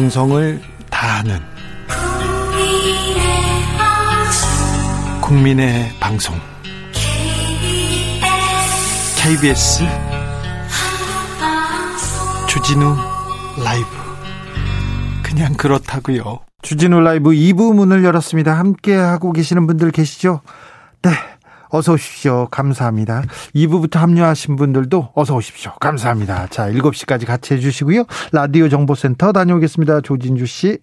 정성을 다하는 국민의 방송 KBS 주진우 라이브 그냥 그렇다고요. 주진우 라이브 2부 문을 열었습니다. 함께 하고 계시는 분들 계시죠? 네. 어서 오십시오. 감사합니다. 2부부터 합류하신 분들도 어서 오십시오. 감사합니다. 자, 7시까지 같이 해주시고요. 라디오 정보센터 다녀오겠습니다. 조진주 씨.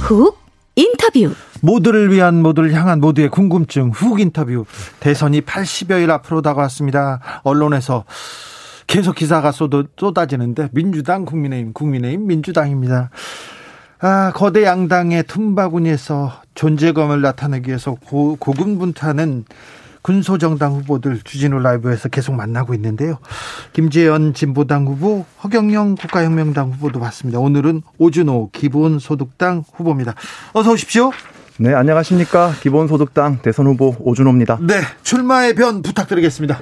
훅 인터뷰. 모두를 위한 모두를 향한 모두의 궁금증 훅 인터뷰. 대선이 80여일 앞으로 다가왔습니다. 언론에서 계속 기사가 쏟아지는데 민주당, 국민의힘, 국민의힘, 민주당입니다. 아, 거대 양당의 틈바구니에서 존재감을 나타내기 위해서 고, 고군분투하는 군소정당 후보들 주진우 라이브에서 계속 만나고 있는데요. 김재현 진보당 후보, 허경영 국가혁명당 후보도 봤습니다. 오늘은 오준호 기본소득당 후보입니다. 어서 오십시오. 네, 안녕하십니까. 기본소득당 대선 후보 오준호입니다. 네, 출마의 변 부탁드리겠습니다.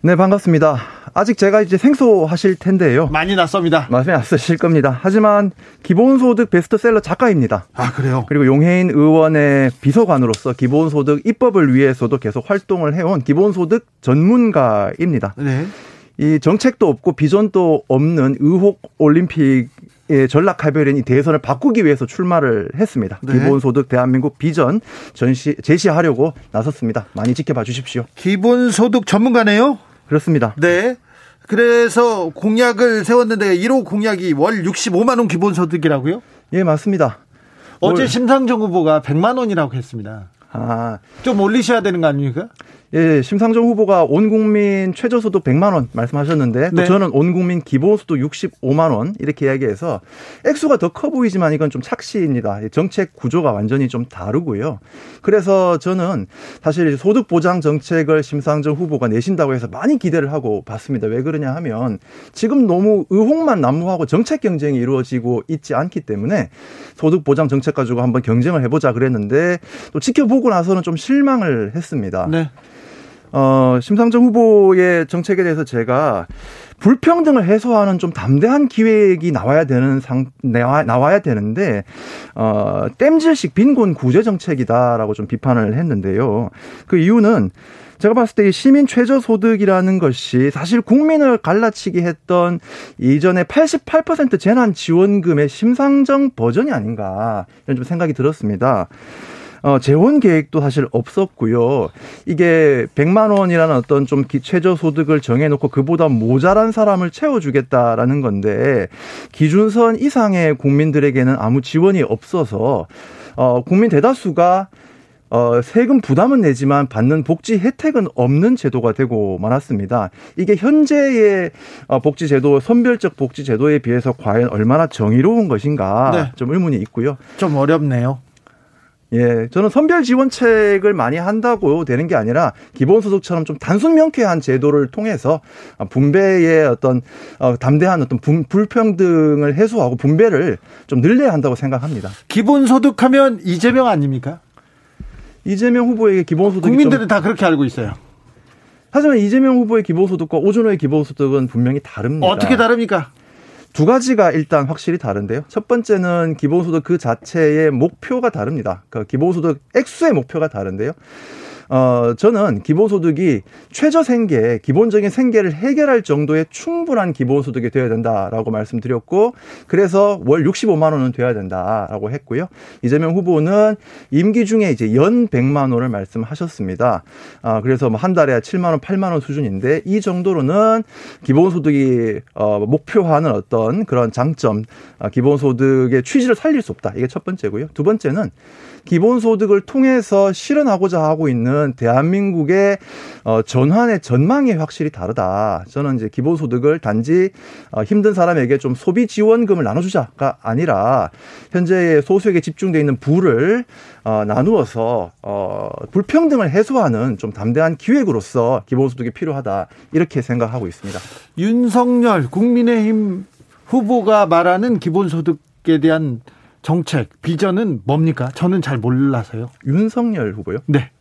네, 반갑습니다. 아직 제가 이제 생소하실 텐데요. 많이 낯섭니다. 많이 낯서실 겁니다. 하지만 기본소득 베스트셀러 작가입니다. 아, 그래요? 그리고 용해인 의원의 비서관으로서 기본소득 입법을 위해서도 계속 활동을 해온 기본소득 전문가입니다. 네. 이 정책도 없고 비전도 없는 의혹 올림픽 의 전략할배린 이 대선을 바꾸기 위해서 출마를 했습니다. 네. 기본소득 대한민국 비전 전시 제시하려고 나섰습니다. 많이 지켜봐 주십시오. 기본소득 전문가네요. 그렇습니다. 네. 그래서 공약을 세웠는데 1호 공약이 월 65만 원 기본 소득이라고요? 예, 맞습니다. 어제 심상정 후보가 100만 원이라고 했습니다. 아. 좀 올리셔야 되는 거 아닙니까? 예, 심상정 후보가 온 국민 최저소득 100만 원 말씀하셨는데 네. 저는 온 국민 기본소득 65만 원 이렇게 이야기해서 액수가 더 커 보이지만 이건 좀 착시입니다. 정책 구조가 완전히 좀 다르고요. 그래서 저는 사실 소득 보장 정책을 심상정 후보가 내신다고 해서 많이 기대를 하고 봤습니다. 왜 그러냐 하면 지금 너무 의혹만 난무하고 정책 경쟁이 이루어지고 있지 않기 때문에 소득 보장 정책 가지고 한번 경쟁을 해보자 그랬는데 또 지켜보고 나서는 좀 실망을 했습니다. 네. 어, 심상정 후보의 정책에 대해서 제가 불평등을 해소하는 좀 담대한 기획이 나와야 되는 상, 나와, 나와야 되는데, 어, 땜질식 빈곤 구제 정책이다라고 좀 비판을 했는데요. 그 이유는 제가 봤을 때 시민 최저 소득이라는 것이 사실 국민을 갈라치기 했던 이전에 88% 재난 지원금의 심상정 버전이 아닌가 이런 좀 생각이 들었습니다. 어, 재원 계획도 사실 없었고요. 이게 100만 원이라는 어떤 좀 최저 소득을 정해놓고 그보다 모자란 사람을 채워주겠다라는 건데 기준선 이상의 국민들에게는 아무 지원이 없어서 어, 국민 대다수가 어, 세금 부담은 내지만 받는 복지 혜택은 없는 제도가 되고 말았습니다. 이게 현재의 어, 복지 제도, 선별적 복지 제도에 비해서 과연 얼마나 정의로운 것인가 네. 좀 의문이 있고요. 좀 어렵네요. 예, 저는 선별 지원책을 많이 한다고 되는 게 아니라 기본소득처럼 좀 단순 명쾌한 제도를 통해서 분배의 어떤 어, 담대한 어떤 분, 불평등을 해소하고 분배를 좀 늘려야 한다고 생각합니다. 기본소득하면 이재명 아닙니까? 이재명 후보에게 기본소득이 국민들은 다 그렇게 알고 있어요. 하지만 이재명 후보의 기본소득과 오준호의 기본소득은 분명히 다릅니다. 어떻게 다릅니까? 두 가지가 일단 확실히 다른데요. 첫 번째는 기본소득 그 자체의 목표가 다릅니다. 그 기본소득 액수의 목표가 다른데요. 어, 저는 기본소득이 최저 생계, 기본적인 생계를 해결할 정도의 충분한 기본소득이 되어야 된다라고 말씀드렸고, 그래서 월 65만 원은 돼야 된다라고 했고요. 이재명 후보는 임기 중에 이제 연 100만 원을 말씀하셨습니다. 아, 그래서 뭐 한 달에 7만 원, 8만 원 수준인데 이 정도로는 기본소득이 어, 목표하는 어떤 그런 장점, 아, 기본소득의 취지를 살릴 수 없다. 이게 첫 번째고요. 두 번째는 기본소득을 통해서 실현하고자 하고 있는 대한민국의 어, 전환의 전망이 확실히 다르다. 저는 이제 기본소득을 단지 어, 힘든 사람에게 좀 소비 지원금을 나눠주자가 아니라 현재의 소수에게 집중돼 있는 부를 어, 나누어서 어, 불평등을 해소하는 좀 담대한 기획으로서 기본소득이 필요하다 이렇게 생각하고 있습니다. 윤석열 국민의힘 후보가 말하는 기본소득에 대한 정책, 비전은 뭡니까? 저는 잘 몰라서요. 윤석열 후보요? 네.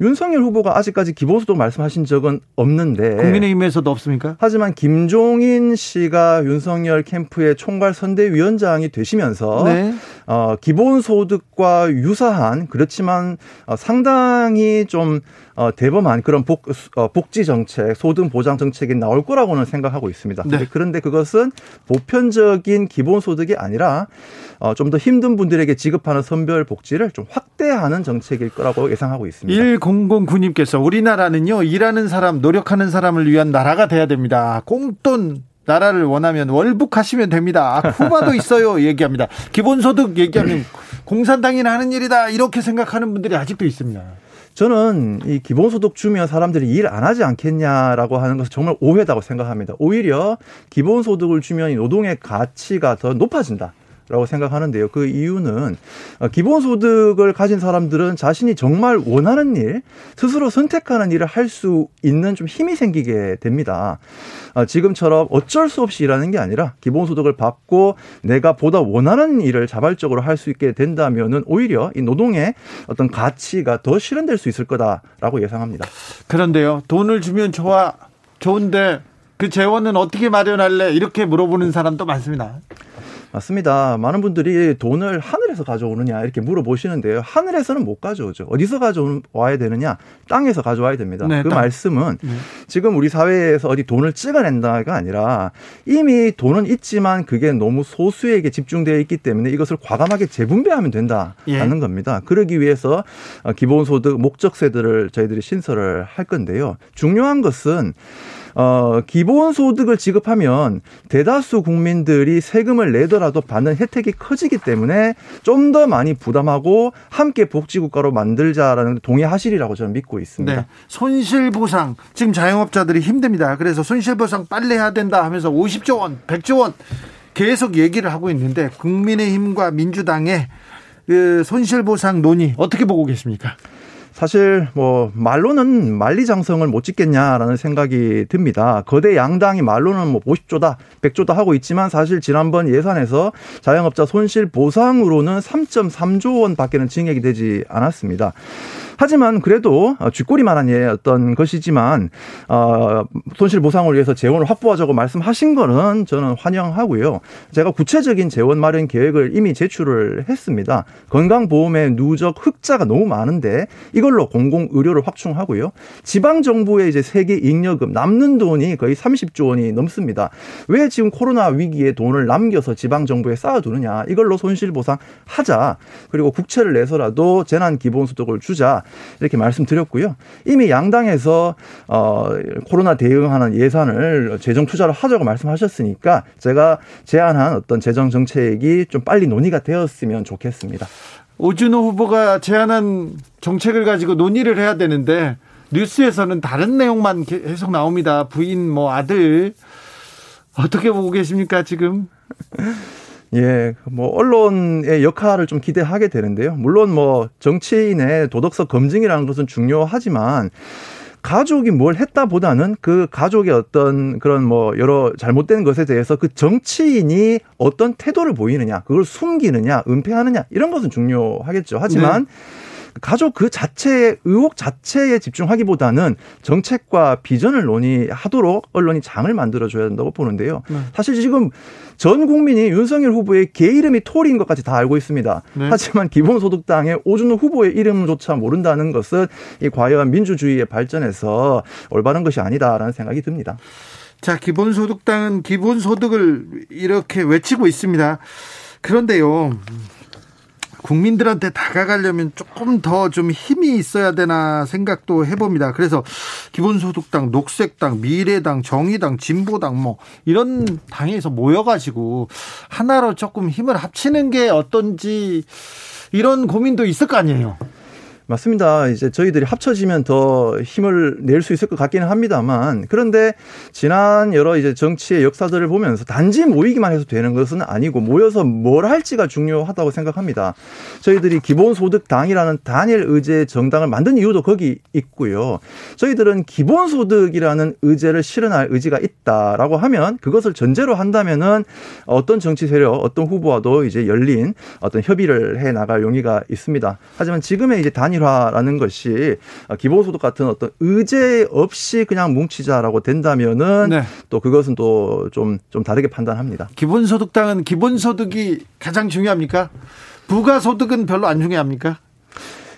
윤석열 후보가 아직까지 기본소득 말씀하신 적은 없는데 국민의힘에서도 없습니까? 하지만 김종인 씨가 윤석열 캠프의 총괄 선대위원장이 되시면서 네. 어, 기본소득과 유사한 그렇지만 어, 상당히 좀 어, 대범한 그런 복, 어, 복지 정책, 소득 보장 정책이 나올 거라고는 생각하고 있습니다. 네. 그런데 그것은 보편적인 기본소득이 아니라 어, 좀 더 힘든 분들에게 지급하는 선별 복지를 좀 확대하는 정책일 거라고 예상하고 있습니다. 1009님께서 우리나라는요, 일하는 사람, 노력하는 사람을 위한 나라가 돼야 됩니다. 공돈 나라를 원하면 월북하시면 됩니다. 아, 쿠바도 있어요. 얘기합니다. 기본소득 얘기하면 공산당이나 하는 일이다. 이렇게 생각하는 분들이 아직도 있습니다. 저는 이 기본소득 주면 사람들이 일 안 하지 않겠냐라고 하는 것은 정말 오해다고 생각합니다. 오히려 기본소득을 주면 이 노동의 가치가 더 높아진다. 라고 생각하는데요. 그 이유는 어, 기본소득을 가진 사람들은 자신이 정말 원하는 일, 스스로 선택하는 일을 할 수 있는 좀 힘이 생기게 됩니다. 어, 지금처럼 어쩔 수 없이 일하는 게 아니라 기본소득을 받고 내가 보다 원하는 일을 자발적으로 할 수 있게 된다면은 오히려 이 노동의 어떤 가치가 더 실현될 수 있을 거다라고 예상합니다. 그런데요, 돈을 주면 좋아, 좋은데 그 재원은 어떻게 마련할래? 이렇게 물어보는 사람도 많습니다. 맞습니다. 많은 분들이 돈을 하늘에서 가져오느냐 이렇게 물어보시는데요. 하늘에서는 못 가져오죠. 어디서 가져와야 되느냐? 땅에서 가져와야 됩니다. 네, 그 땅. 말씀은 네. 지금 우리 사회에서 어디 돈을 찍어낸다가 아니라 이미 돈은 있지만 그게 너무 소수에게 집중되어 있기 때문에 이것을 과감하게 재분배하면 된다는 예. 겁니다. 그러기 위해서 기본소득 목적세들을 저희들이 신설을 할 건데요. 중요한 것은 어, 기본소득을 지급하면 대다수 국민들이 세금을 내더라도 받는 혜택이 커지기 때문에 좀 더 많이 부담하고 함께 복지국가로 만들자라는 동의하시리라고 저는 믿고 있습니다. 네. 손실보상 지금 자영업자들이 힘듭니다. 그래서 손실보상 빨리 해야 된다 하면서 50조 원, 100조 원 계속 얘기를 하고 있는데 국민의힘과 민주당의 그 손실보상 논의 어떻게 보고 계십니까? 사실 뭐 말로는 만리장성을 못 짓겠냐라는 생각이 듭니다. 거대 양당이 말로는 뭐 50조다, 100조다 하고 있지만 사실 지난번 예산에서 자영업자 손실 보상으로는 3.3조 원밖에는 증액이 되지 않았습니다. 하지만 그래도 쥐꼬리만한 예 어떤 것이지만 어, 손실 보상을 위해서 재원을 확보하자고 말씀하신 거는 저는 환영하고요. 제가 구체적인 재원 마련 계획을 이미 제출을 했습니다. 건강보험의 누적 흑자가 너무 많은데 이걸로 공공 의료를 확충하고요. 지방 정부의 이제 세계 잉여금 남는 돈이 거의 30조 원이 넘습니다. 왜 지금 코로나 위기에 돈을 남겨서 지방 정부에 쌓아두느냐? 이걸로 손실 보상 하자. 그리고 국채를 내서라도 재난 기본소득을 주자. 이렇게 말씀드렸고요. 이미 양당에서 어 코로나 대응하는 예산을 재정 투자를 하자고 말씀하셨으니까 제가 제안한 어떤 재정 정책이 좀 빨리 논의가 되었으면 좋겠습니다. 오준호 후보가 제안한 정책을 가지고 논의를 해야 되는데 뉴스에서는 다른 내용만 계속 나옵니다. 부인 뭐 아들 어떻게 보고 계십니까 지금? 예, 뭐 언론의 역할을 좀 기대하게 되는데요. 물론 뭐 정치인의 도덕성 검증이라는 것은 중요하지만 가족이 뭘 했다보다는 그 가족의 어떤 그런 뭐 여러 잘못된 것에 대해서 그 정치인이 어떤 태도를 보이느냐, 그걸 숨기느냐, 은폐하느냐 이런 것은 중요하겠죠. 하지만 네. 가족 그 자체의 의혹 자체에 집중하기보다는 정책과 비전을 논의하도록 언론이 장을 만들어줘야 된다고 보는데요. 네. 사실 지금 전 국민이 윤석열 후보의 개 이름이 토리인 것까지 다 알고 있습니다. 네. 하지만 기본소득당의 오준호 후보의 이름조차 모른다는 것은 이 과연 민주주의의 발전에서 올바른 것이 아니다라는 생각이 듭니다. 자, 기본소득당은 기본소득을 이렇게 외치고 있습니다. 그런데요. 국민들한테 다가가려면 조금 더 좀 힘이 있어야 되나 생각도 해봅니다. 그래서 기본소득당, 녹색당, 미래당, 정의당, 진보당 뭐 이런 당에서 모여가지고 하나로 조금 힘을 합치는 게 어떤지 이런 고민도 있을 거 아니에요. 맞습니다. 이제 저희들이 합쳐지면 더 힘을 낼 수 있을 것 같기는 합니다만 그런데 지난 여러 이제 정치의 역사들을 보면서 단지 모이기만 해서 되는 것은 아니고 모여서 뭘 할지가 중요하다고 생각합니다. 저희들이 기본소득당이라는 단일 의제 정당을 만든 이유도 거기 있고요. 저희들은 기본소득이라는 의제를 실현할 의지가 있다라고 하면 그것을 전제로 한다면은 어떤 정치 세력, 어떤 후보와도 이제 열린 어떤 협의를 해 나갈 용의가 있습니다. 하지만 지금의 이제 단일 단일화라는 것이 기본소득 같은 어떤 의제 없이 그냥 뭉치자라고 된다면은 네. 또 그것은 또 좀좀 좀 다르게 판단합니다. 기본소득당은 기본소득이 가장 중요합니까? 부가소득은 별로 안 중요합니까?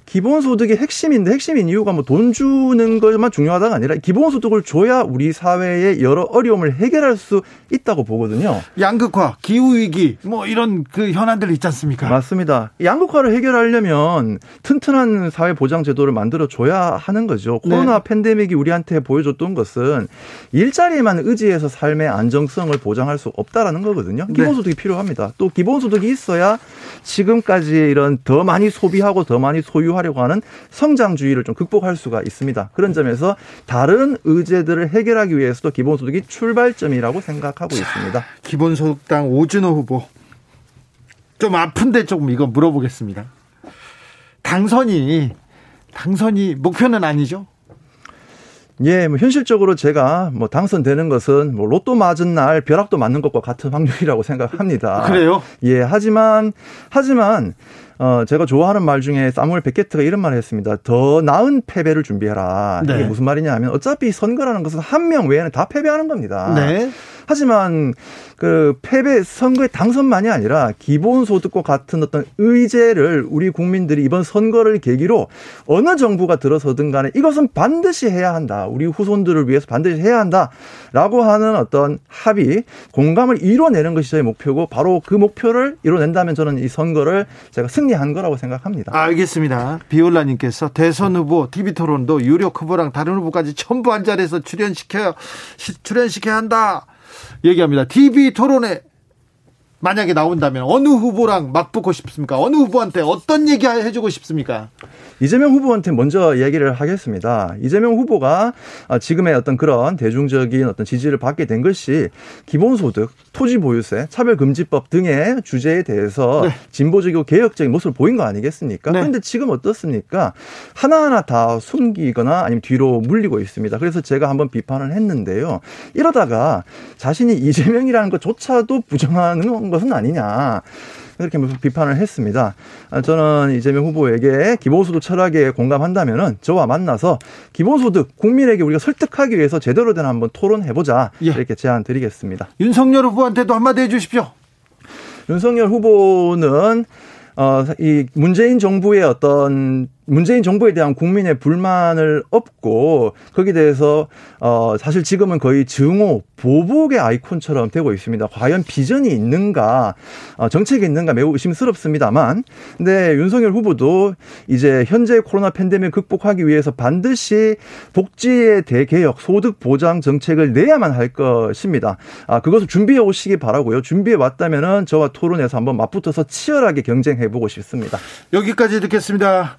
기본소득이 핵심인데 핵심인 이유가 뭐 돈 주는 것만 중요하다가 아니라 기본소득을 줘야 우리 사회의 여러 어려움을 해결할 수 있다고 보거든요. 양극화, 기후위기 뭐 이런 그 현안들 있지 않습니까? 맞습니다. 양극화를 해결하려면 튼튼한 사회보장제도를 만들어줘야 하는 거죠. 네. 코로나 네. 팬데믹이 우리한테 보여줬던 것은 일자리에만 의지해서 삶의 안정성을 보장할 수 없다라는 거거든요. 네. 기본소득이 네. 필요합니다. 또 기본소득이 있어야 지금까지 이런 더 많이 소비하고 더 많이 소유 할 하려고 하는 성장주의를 좀 극복할 수가 있습니다. 그런 점에서 다른 의제들을 해결하기 위해서도 기본소득이 출발점이라고 생각하고 자, 있습니다. 기본소득당 오준호 후보 좀 아픈데 조금 이거 물어보겠습니다. 당선이 당선이 목표는 아니죠? 예, 뭐 현실적으로 제가 뭐 당선되는 것은 뭐 로또 맞은 날 벼락도 맞는 것과 같은 확률이라고 생각합니다. 그래요? 예, 하지만 하지만 어, 제가 좋아하는 말 중에 사무엘 베케트가 이런 말을 했습니다. 더 나은 패배를 준비해라. 네. 이게 무슨 말이냐 하면 어차피 선거라는 것은 한 명 외에는 다 패배하는 겁니다. 네. 하지만 그 패배 선거의 당선만이 아니라 기본소득과 같은 어떤 의제를 우리 국민들이 이번 선거를 계기로 어느 정부가 들어서든 간에 이것은 반드시 해야 한다. 우리 후손들을 위해서 반드시 해야 한다라고 하는 어떤 합의, 공감을 이뤄내는 것이 저의 목표고 바로 그 목표를 이뤄낸다면 저는 이 선거를 제가 승리한 거라고 생각합니다. 알겠습니다. 비올라 님께서 대선 후보 TV 토론도 유력 후보랑 다른 후보까지 전부 한 자리에서 출연시켜 출연시켜야 한다. 얘기합니다. TV 토론에 만약에 나온다면 어느 후보랑 맞붙고 싶습니까? 어느 후보한테 어떤 얘기 해주고 싶습니까? 이재명 후보한테 먼저 이야기를 하겠습니다. 이재명 후보가 지금의 어떤 그런 대중적인 어떤 지지를 받게 된 것이 기본소득, 토지보유세, 차별금지법 등의 주제에 대해서 네. 진보적이고 개혁적인 모습을 보인 거 아니겠습니까? 네. 그런데 지금 어떻습니까? 하나하나 다 숨기거나 아니면 뒤로 물리고 있습니다. 그래서 제가 한번 비판을 했는데요. 이러다가 자신이 이재명이라는 것조차도 부정하는 것은 아니냐. 이렇게 비판을 했습니다. 아, 저는 이재명 후보에게 기본소득 철학에 공감한다면은 저와 만나서 기본소득 국민에게 우리가 설득하기 위해서 제대로 된 한번 토론해보자 예. 이렇게 제안 드리겠습니다. 윤석열 후보한테도 한마디 해주십시오. 윤석열 후보는 어, 이 문재인 정부의 어떤 문재인 정부에 대한 국민의 불만을 업고 거기에 대해서 어 사실 지금은 거의 증오 보복의 아이콘처럼 되고 있습니다. 과연 비전이 있는가 어 정책이 있는가 매우 의심스럽습니다만 근데 윤석열 후보도 이제 현재 코로나 팬데믹 극복하기 위해서 반드시 복지의 대개혁 소득 보장 정책을 내야만 할 것입니다. 아 그것을 준비해 오시기 바라고요. 준비해 왔다면은 저와 토론에서 한번 맞붙어서 치열하게 경쟁해 보고 싶습니다. 여기까지 듣겠습니다.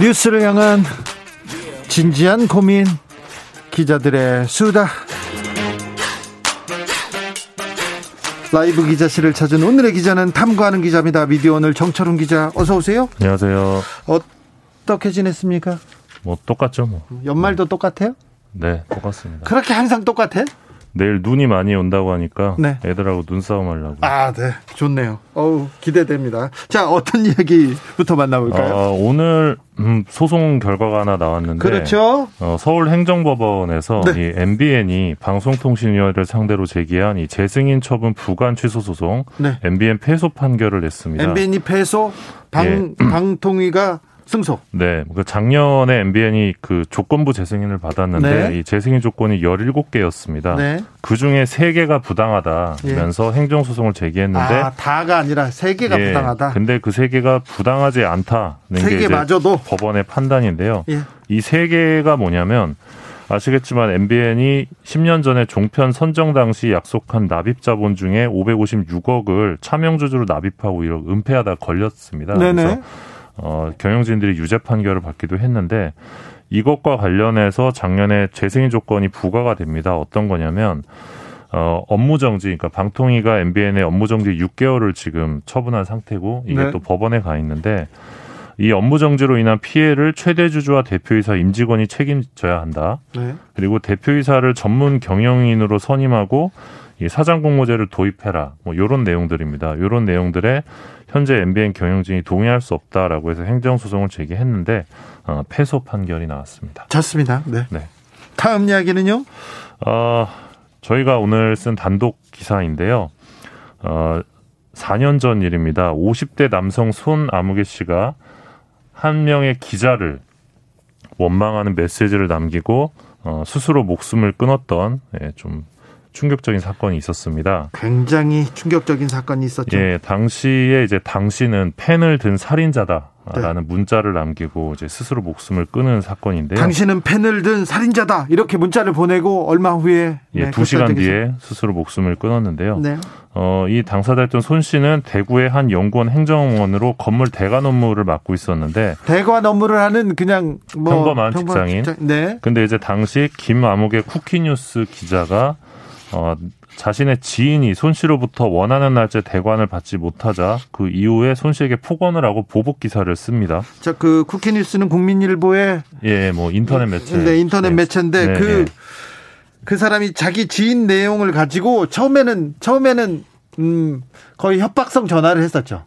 뉴스를 향한 진지한 고민 기자들의 수다 라이브 기자실을 찾은 오늘의 기자는 탐구하는 기자입니다. 미디어 오늘 정철훈 기자 어서 오세요. 안녕하세요. 어떻게 지냈습니까? 뭐 똑같죠 뭐. 연말도 똑같아요? 네, 똑같습니다. 그렇게 항상 똑같아? 내일 눈이 많이 온다고 하니까 네. 애들하고 눈싸움 하려고. 아, 네. 좋네요. 어우, 기대됩니다. 자, 어떤 이야기부터 만나볼까요? 어, 오늘 음, 소송 결과가 하나 나왔는데 그렇죠. 어, 서울 행정법원에서 네. 이 MBN이 방송통신위원회를 상대로 제기한 이 재승인 처분 부관 취소 소송 네. MBN 패소 판결을 냈습니다. MBN이 패소 방 예. 방통위가 승소. 네. 그 작년에 MBN이 그 조건부 재승인을 받았는데 네. 이 재승인 조건이 17개였습니다. 네. 그 중에 3개가 부당하다면서 예. 행정 소송을 제기했는데 아, 다가 아니라 3개가 예. 부당하다. 근데 그 3개가 부당하지 않다는 게 법원의 판단인데요. 예. 이 3개가 뭐냐면 아시겠지만 MBN이 10년 전에 종편 선정 당시 약속한 납입 자본 중에 556억을 차명 주주로 납입하고 이렇게 은폐하다 걸렸습니다. 네네. 그래서 어, 경영진들이 유죄 판결을 받기도 했는데 이것과 관련해서 작년에 재승인 조건이 부과가 됩니다. 어떤 거냐면 어, 업무 정지, 그러니까 방통위가 MBN의 업무 정지 6개월을 지금 처분한 상태고 이게 네. 또 법원에 가 있는데 이 업무 정지로 인한 피해를 최대 주주와 대표이사 임직원이 책임져야 한다. 네. 그리고 대표이사를 전문 경영인으로 선임하고 이 사장 공모제를 도입해라. 뭐 요런 내용들입니다. 요런 내용들에 현재 MBN 경영진이 동의할 수 없다라고 해서 행정 소송을 제기했는데 어, 패소 판결이 나왔습니다. 좋습니다. 네. 네. 다음 이야기는요? 어, 저희가 오늘 쓴 단독 기사인데요. 어, 4년 전 일입니다. 50대 남성 손 아무개 씨가 한 명의 기자를 원망하는 메시지를 남기고 어, 스스로 목숨을 끊었던 예, 좀 충격적인 사건이 있었습니다. 굉장히 충격적인 사건이 있었죠. 예, 당시에 이제 당신은 펜을 든 살인자다. 라는 네. 문자를 남기고 이제 스스로 목숨을 끊은 사건인데요. 당신은 펜을 든 살인자다. 이렇게 문자를 보내고 얼마 후에 예, 네, 두 시간 뒤에 스스로 목숨을 끊었는데요. 네. 어, 이 당사자였던 손 씨는 대구의 한 연구원 행정원으로 건물 대관 업무를 맡고 있었는데 대관 업무를 하는 그냥 뭐 평범한, 평범한 직장인. 직장, 네. 근데 이제 당시 김아목의 쿠키뉴스 기자가 어, 자신의 지인이 손 씨로부터 원하는 날짜 대관을 받지 못하자 그 이후에 손 씨에게 폭언을 하고 보복 기사를 씁니다. 자, 그 쿠키뉴스는 국민일보의 예, 뭐 인터넷 매체. 네, 인터넷 네. 매체인데 네, 그 네. 그 사람이 자기 지인 내용을 가지고 처음에는 처음에는 음 거의 협박성 전화를 했었죠.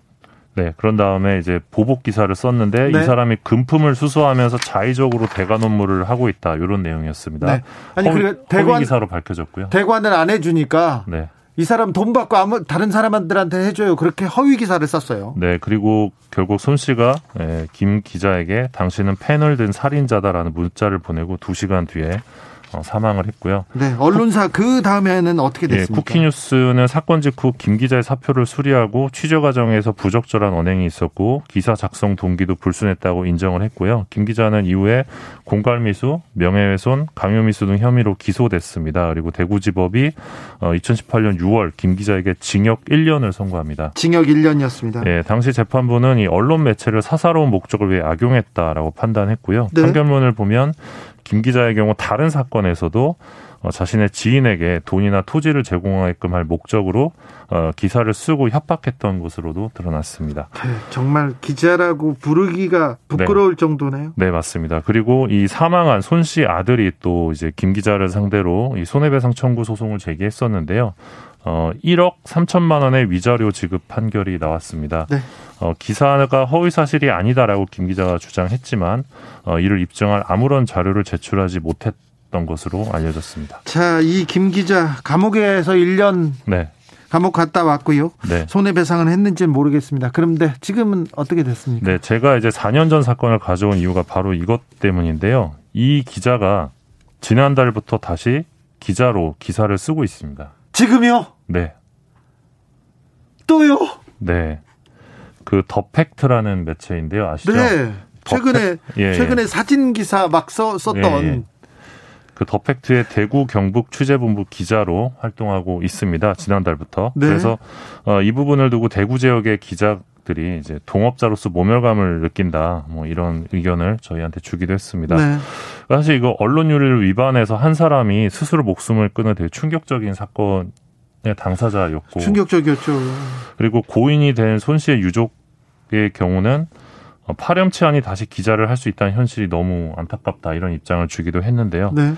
네, 그런 다음에 이제 보복 기사를 썼는데 네. 이 사람이 금품을 수수하면서 자의적으로 대관 업무를 하고 있다 이런 내용이었습니다. 네. 아니 그 대관 기사로 밝혀졌고요. 대관을 안 해주니까 네. 이 사람 돈 받고 아무 다른 사람들한테 해줘요. 그렇게 허위 기사를 썼어요. 네, 그리고 결국 손 씨가 예, 김 기자에게 당신은 펜을 든 살인자다라는 문자를 보내고 두 시간 뒤에 어, 사망을 했고요. 네, 언론사 그 다음에는 어떻게 예, 됐습니까? 예, 쿠키뉴스는 사건 직후 김 기자의 사표를 수리하고 취재 과정에서 부적절한 언행이 있었고 기사 작성 동기도 불순했다고 인정을 했고요. 김 기자는 이후에 공갈미수, 명예훼손, 강요미수 등 혐의로 기소됐습니다. 그리고 대구지법이 2018년 어, 6월 김 기자에게 징역 1년을 선고합니다. 징역 1년이었습니다. 예, 당시 재판부는 이 언론 매체를 사사로운 목적을 위해 악용했다라고 판단했고요. 네. 판결문을 보면 김 기자의 경우 다른 사건에서도 어, 자신의 지인에게 돈이나 토지를 제공하게끔 할 목적으로 어, 기사를 쓰고 협박했던 것으로도 드러났습니다. 네, 정말 기자라고 부르기가 부끄러울 네. 정도네요. 네, 맞습니다. 그리고 이 사망한 손 씨 아들이 또 이제 김 기자를 상대로 이 손해배상 청구 소송을 제기했었는데요. 어, 1억 3천만 원의 위자료 지급 판결이 나왔습니다. 네. 어, 기사가 허위 사실이 아니다라고 김 기자가 주장했지만 어, 이를 입증할 아무런 자료를 제출하지 못했던 것으로 알려졌습니다. 자, 이 김 기자 감옥에서 1년 네. 감옥 갔다 왔고요. 네. 손해배상은 했는지는 모르겠습니다. 그런데 지금은 어떻게 됐습니까? 네, 제가 이제 4년 전 사건을 가져온 이유가 바로 이것 때문인데요. 이 기자가 지난달부터 다시 기자로 기사를 쓰고 있습니다. 지금요? 네. 또요? 네. 그 더 팩트라는 매체인데요. 아시죠? 네. 최근에 예, 최근에 예. 사진 기사 막 써, 썼던 예, 그 더 팩트의 대구 경북 취재본부 기자로 활동하고 있습니다. 지난달부터. 네. 그래서 어, 이 부분을 두고 대구 지역의 기자 들이 이제 동업자로서 모멸감을 느낀다. 뭐 이런 의견을 저희한테 주기도 했습니다. 네. 사실 이거 언론유를 위반해서 한 사람이 스스로 목숨을 끊은 되게 충격적인 사건 의 당사자였고 충격적이었죠. 그리고 고인이 된 손 씨의 유족의 경우는 어, 파렴치한이 다시 기자를 할 수 있다는 현실이 너무 안타깝다 이런 입장을 주기도 했는데요. 네.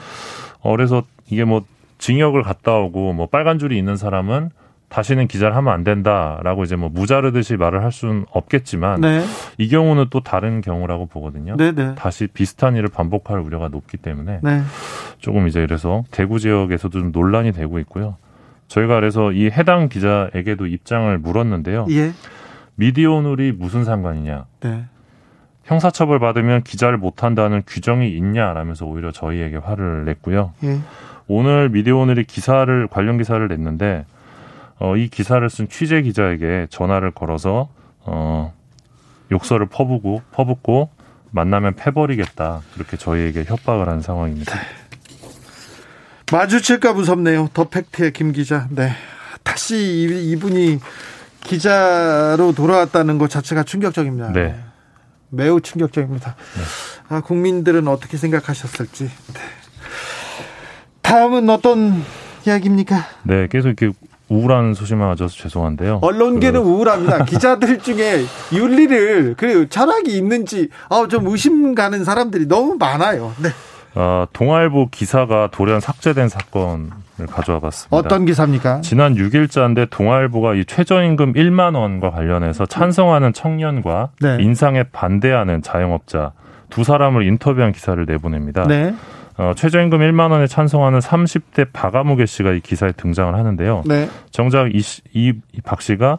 어, 그래서 이게 뭐 징역을 갔다 오고 뭐 빨간 줄이 있는 사람은 다시는 기자를 하면 안 된다라고 이제 뭐 무자르듯이 말을 할 수는 없겠지만 네. 이 경우는 또 다른 경우라고 보거든요. 네, 네. 다시 비슷한 일을 반복할 우려가 높기 때문에 네. 조금 이제 그래서 대구 지역에서도 좀 논란이 되고 있고요. 저희가 그래서 이 해당 기자에게도 입장을 물었는데요. 예. 미디어 오늘이 무슨 상관이냐? 네. 형사처벌 받으면 기자를 못한다는 규정이 있냐라면서 오히려 저희에게 화를 냈고요. 예. 오늘 미디어 오늘이 기사를 관련 기사를 냈는데 어, 이 기사를 쓴 취재 기자에게 전화를 걸어서 어, 욕설을 퍼부고 퍼붓고 만나면 패버리겠다 그렇게 저희에게 협박을 한 상황입니다. 네. 마주칠까 무섭네요. 더 팩트의 김 기자. 네. 다시 이분이 기자로 돌아왔다는 것 자체가 충격적입니다. 네. 매우 충격적입니다. 네. 아, 국민들은 어떻게 생각하셨을지. 네. 다음은 어떤 이야기입니까? 네, 계속 이렇게 우울한 소식만 가져서 죄송한데요. 언론계는 그... 우울합니다. 기자들 중에 윤리를 그리고 철학이 있는지 어, 좀 의심 가는 사람들이 너무 많아요. 네. 어, 동아일보 기사가 돌연 삭제된 사건을 가져와 봤습니다. 어떤 기사입니까? 지난 6일자인데 동아일보가 이 최저임금 1만 원과 관련해서 찬성하는 청년과 네. 인상에 반대하는 자영업자 두 사람을 인터뷰한 기사를 내보냅니다. 네. 어, 최저임금 1만 원에 찬성하는 30대 박아무개 씨가 이 기사에 등장을 하는데요. 네. 정작 이, 이, 이 박 씨가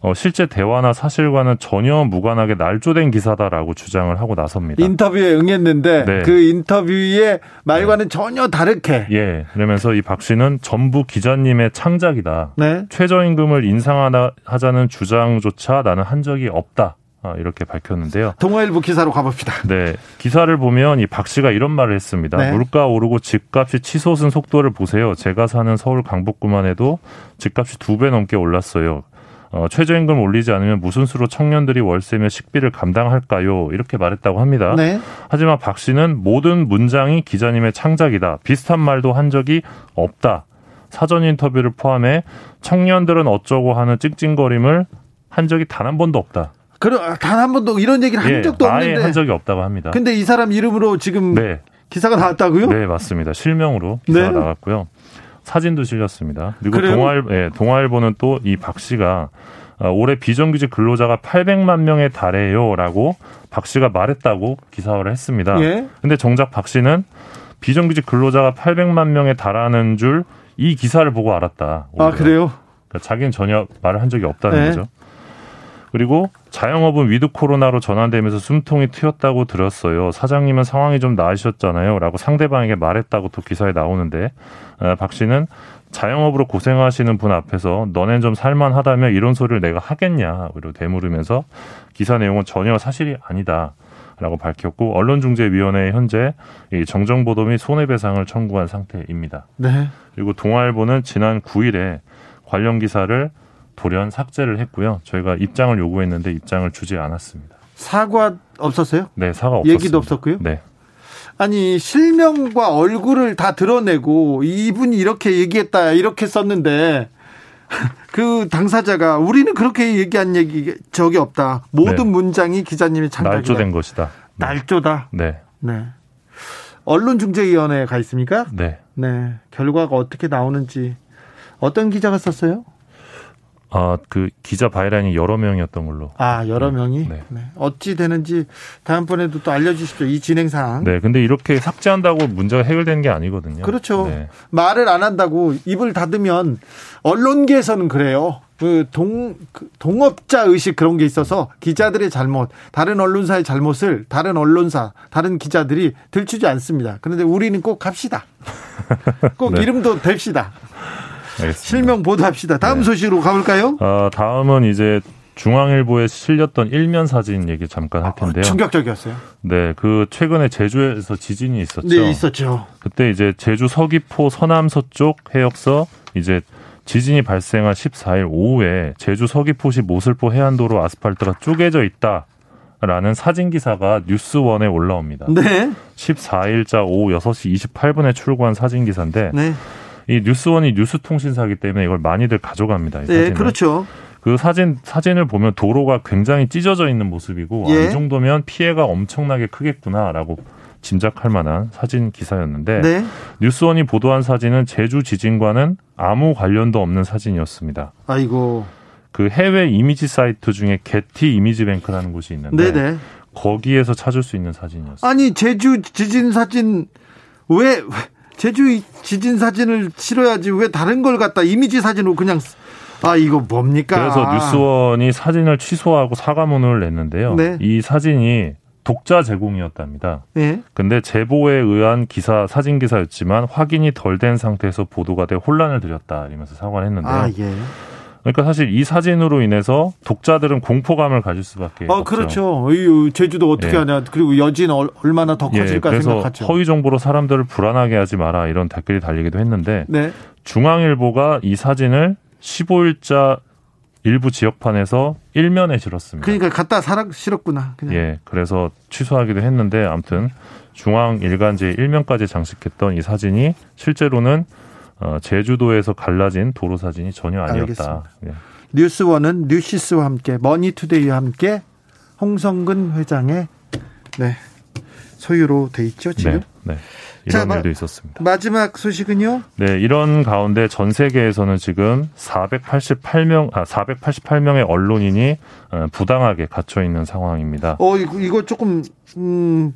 어, 실제 대화나 사실과는 전혀 무관하게 날조된 기사다라고 주장을 하고 나섭니다. 인터뷰에 응했는데 네. 그 인터뷰의 말과는 네. 전혀 다르게. 예. 그러면서 이 박 씨는 전부 기자님의 창작이다. 네. 최저임금을 인상하자는 주장조차 나는 한 적이 없다. 아, 이렇게 밝혔는데요. 동아일보 기사로 가봅시다. 네, 기사를 보면 이 박 씨가 이런 말을 했습니다. 네. 물가 오르고 집값이 치솟은 속도를 보세요. 제가 사는 서울 강북구만 해도 집값이 두 배 넘게 올랐어요. 어, 최저임금 올리지 않으면 무슨 수로 청년들이 월세며 식비를 감당할까요? 이렇게 말했다고 합니다. 네. 하지만 박 씨는 모든 문장이 기자님의 창작이다. 비슷한 말도 한 적이 없다. 사전 인터뷰를 포함해 청년들은 어쩌고 하는 찡찡거림을 한 적이 단 한 번도 없다. 그럼 단한 번도 이런 얘기를 한 예, 적도 없는데 한 적이 없다고 합니다. 근데 이 사람 이름으로 지금 네. 기사가 나왔다고요? 네, 맞습니다. 실명으로 기사가 네. 나왔고요. 사진도 실렸습니다. 그리고 동아일 예, 동아일보는 또 이 박 씨가 어, 올해 비정규직 근로자가 800만 명에 달해요라고 박 씨가 말했다고 기사화를 했습니다. 예? 근데 정작 박 씨는 비정규직 근로자가 800만 명에 달하는 줄 이 기사를 보고 알았다. 오히려. 아 그래요? 그러니까 자기는 전혀 말을 한 적이 없다는 네. 거죠. 그리고 자영업은 위드 코로나로 전환되면서 숨통이 트였다고 들었어요. 사장님은 상황이 좀 나으셨잖아요. 라고 상대방에게 말했다고 또 기사에 나오는데 어, 박 씨는 자영업으로 고생하시는 분 앞에서 너넨 좀 살만하다며 이런 소리를 내가 하겠냐. 그리고 되물으면서 기사 내용은 전혀 사실이 아니다. 라고 밝혔고 언론중재위원회에 현재 이 정정보도 및 손해배상을 청구한 상태입니다. 네. 그리고 동아일보는 지난 9일에 관련 기사를 돌연 삭제를 했고요. 저희가 입장을 요구했는데 입장을 주지 않았습니다. 사과 없었어요? 네, 사과 없었습니다. 얘기도 없었고요. 네. 아니 실명과 얼굴을 다 드러내고 이분이 이렇게 얘기했다 이렇게 썼는데 그 당사자가 우리는 그렇게 얘기한 얘기 적이 없다. 모든 네. 문장이 기자님이 창작이다. 날조된 것이다. 네. 날조다. 네. 네. 언론중재위원회에 가 있습니까? 네. 네. 결과가 어떻게 나오는지 어떤 기자가 썼어요? 아, 그 기자 바이라인이 여러 명이었던 걸로. 아, 여러 네. 명이? 네. 네. 어찌 되는지 다음번에도 또 알려주십시오. 이 진행상. 네, 근데 이렇게 삭제한다고 문제가 해결되는 게 아니거든요. 그렇죠. 네. 말을 안 한다고 입을 닫으면 언론계에서는 그래요. 그 동, 그 동업자 의식 그런 게 있어서 기자들의 잘못, 다른 언론사의 잘못을 다른 언론사, 다른 기자들이 들추지 않습니다. 그런데 우리는 꼭 합시다. 꼭 네. 이름도 댑시다. 알겠습니다. 실명 보도합시다. 다음 네. 소식으로 가볼까요? 어, 다음은 이제 중앙일보에 실렸던 일면 사진 얘기 잠깐 할 텐데요. 아, 충격적이었어요. 네, 그 최근에 제주에서 지진이 있었죠. 네, 있었죠. 그때 이제 제주 서귀포 서남 서쪽 해역서 이제 지진이 발생한 14일 오후에 제주 서귀포시 모슬포 해안도로 아스팔트가 쪼개져 있다. 라는 사진 기사가 뉴스원에 올라옵니다. 네. 14일자 오후 6시 28분에 출고한 사진 기사인데 네. 이 뉴스원이 뉴스통신사기 때문에 이걸 많이들 가져갑니다. 네, 그렇죠. 그 사진 사진을 보면 도로가 굉장히 찢어져 있는 모습이고 예. 아, 이 정도면 피해가 엄청나게 크겠구나라고 짐작할 만한 사진 기사였는데 네. 뉴스원이 보도한 사진은 제주 지진과는 아무 관련도 없는 사진이었습니다. 아이고. 그 해외 이미지 사이트 중에 게티 이미지 뱅크라는 곳이 있는데 네네. 거기에서 찾을 수 있는 사진이었어요. 아니 제주 지진 사진 왜 제주 지진 사진을 실어야지 왜 다른 걸 갖다 이미지 사진으로 그냥 아 이거 뭡니까? 그래서 뉴스원이 사진을 취소하고 사과문을 냈는데요. 네. 이 사진이 독자 제공이었답니다. 네. 근데 제보에 의한 기사 사진 기사였지만 확인이 덜 된 상태에서 보도가 돼 혼란을 드렸다 이러면서 사과를 했는데요. 아, 예. 그러니까 사실 이 사진으로 인해서 독자들은 공포감을 가질 수밖에 아, 없죠. 그렇죠. 제주도 어떻게 예. 하냐. 그리고 여진 얼마나 더 예, 커질까 예, 생각하죠. 허위 정보로 사람들을 불안하게 하지 마라 이런 댓글이 달리기도 했는데 네. 중앙일보가 이 사진을 15일자 일부 지역판에서 일면에 실었습니다. 그러니까 갖다 사락 실었구나. 그냥. 예, 그래서 취소하기도 했는데 아무튼 중앙 일간지 일면까지 장식했던 이 사진이 실제로는 어, 제주도에서 갈라진 도로 사진이 전혀 아니었다. 예. 뉴스원은 뉴시스와 함께 머니투데이와 함께 홍성근 회장의 네, 소유로 돼 있죠 지금. 네. 네. 이런 자, 일도 있었습니다. 마지막 소식은요? 네, 이런 가운데 전 세계에서는 지금 488명 아 488명의 언론인이 어, 부당하게 갇혀 있는 상황입니다. 어, 이거, 이거 조금 음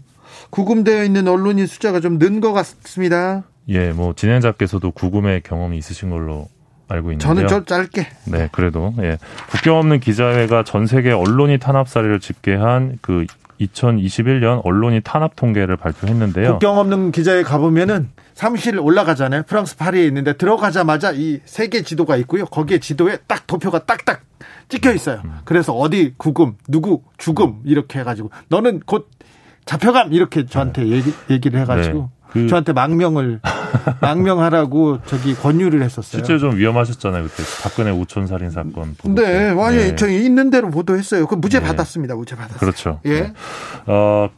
구금되어 있는 언론인 숫자가 좀 는 것 같습니다. 예, 뭐 진행자께서도 구금의 경험이 있으신 걸로 알고 있는데요. 저는 좀 짧게. 네, 그래도 예. 국경 없는 기자회가 전 세계 언론이 탄압 사례를 집계한 그 2021년 언론이 탄압 통계를 발표했는데요. 국경 없는 기자회 가보면은 사무실 올라가잖아요. 프랑스 파리에 있는데 들어가자마자 이 세계 지도가 있고요. 거기에 지도에 딱 도표가 딱딱 찍혀 있어요. 음. 그래서 어디 구금, 누구 죽음 이렇게 해가지고 너는 곧 잡혀감 이렇게 저한테 네. 얘기, 얘기를 해가지고 네. 그 저한테 망명을 망명하라고 저기 권유를 했었어요. 실제 좀 위험하셨잖아요 그때 박근혜 우촌 살인 사건. 네, 아니 네. 저희 있는 대로 보도했어요. 그 무죄 네. 받았습니다. 무죄 받았어요. 그렇죠. 예. 네. 어,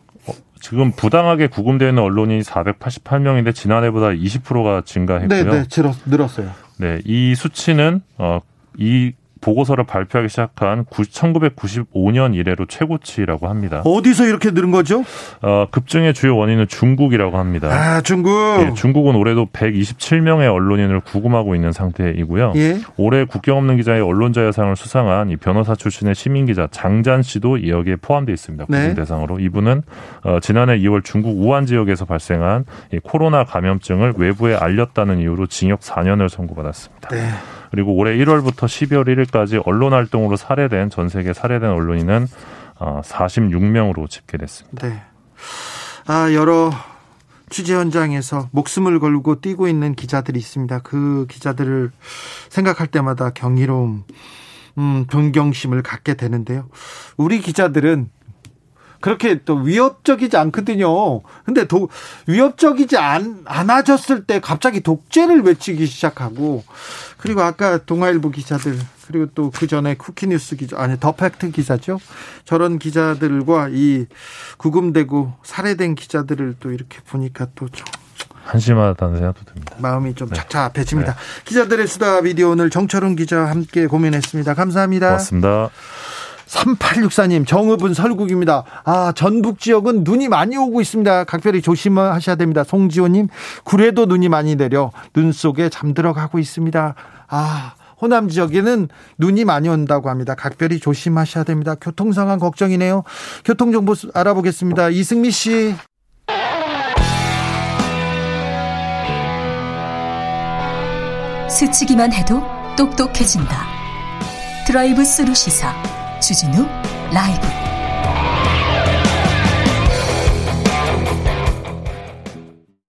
지금 부당하게 구금되어 있는 언론이 488명인데 지난해보다 20%가 증가했고요. 네, 네, 늘었어요. 네, 이 수치는 어, 이 보고서를 발표하기 시작한 1995년 이래로 최고치라고 합니다. 어디서 이렇게 늘은 거죠? 어, 급증의 주요 원인은 중국이라고 합니다. 아, 중국. 예, 중국은 올해도 127명의 언론인을 구금하고 있는 상태이고요. 예. 올해 국경 없는 기자의 언론자 여상을 수상한 이 변호사 출신의 시민 기자 장잔 씨도 여기에 포함되어 있습니다. 구금 네. 대상으로 이분은 어, 지난해 2월 중국 우한 지역에서 발생한 이 코로나 감염증을 외부에 알렸다는 이유로 징역 4년을 선고받았습니다. 네. 그리고 올해 1월부터 12월 1일까지 언론 활동으로 살해된 전 세계 살해된 언론인은 46명으로 어, 집계됐습니다. 네. 아, 여러 취재 현장에서 목숨을 걸고 뛰고 있는 기자들이 있습니다. 그 기자들을 생각할 때마다 경이로움, 음, 동경심을 갖게 되는데요. 우리 기자들은 그렇게 또 위협적이지 않거든요. 근데 도, 위협적이지 않, 않아졌을 때 갑자기 독재를 외치기 시작하고 그리고 아까 동아일보 기자들 그리고 또 그 전에 쿠키뉴스 기자 아니 더 팩트 기자죠. 저런 기자들과 이 구금되고 살해된 기자들을 또 이렇게 보니까 또 좀 한심하다는 생각도 듭니다. 마음이 좀 네. 착잡해집니다. 네. 기자들의 수다 비디오 오늘 정철훈 기자와 함께 고민했습니다. 감사합니다. 고맙습니다. 3864님, 정읍은 설국입니다. 아, 전북 지역은 눈이 많이 오고 있습니다. 각별히 조심하셔야 됩니다. 송지호님, 구례도 눈이 많이 내려 눈 속에 잠들어 가고 있습니다. 아, 호남 지역에는 눈이 많이 온다고 합니다. 각별히 조심하셔야 됩니다. 교통 상황 걱정이네요. 교통 정보 알아보겠습니다. 이승미 씨. 스치기만 해도 똑똑해진다. 드라이브 스루 시사 주진우 라이브